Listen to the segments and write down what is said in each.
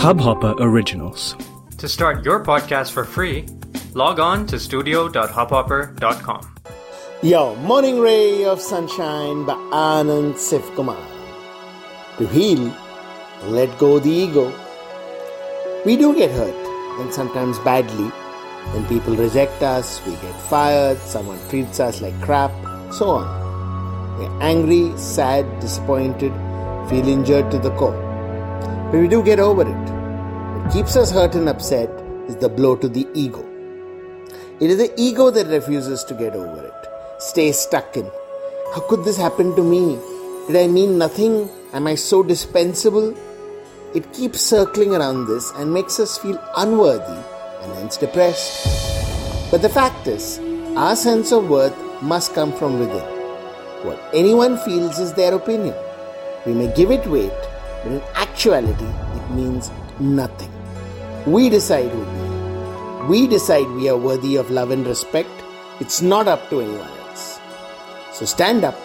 Hubhopper Originals. To start your podcast for free, log on to studio.hubhopper.com. Yo, Morning Ray of Sunshine by Anand Sivkumar. To heal, let go the ego. We do get hurt, and sometimes badly. When people reject us, we get fired, someone treats us like crap, so on. We're angry, sad, disappointed, feel injured to the core. But we do get over it. What keeps us hurt and upset is the blow to the ego. It is the ego that refuses to get over it, stays stuck in. How could this happen to me? Did I mean nothing? Am I so dispensable? It keeps circling around this and makes us feel unworthy and hence depressed. But the fact is, our sense of worth must come from within. What anyone feels is their opinion. We may give it weight, but in actuality, it means nothing. We decide who we are. We decide we are worthy of love and respect. It's not up to anyone else. So stand up,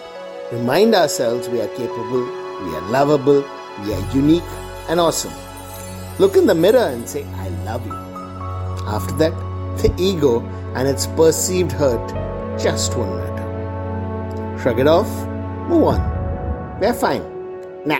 remind ourselves we are capable, we are lovable, we are unique and awesome. Look in the mirror and say, I love you. After that, the ego and its perceived hurt just won't matter. Shrug it off, move on. We're fine. Nah,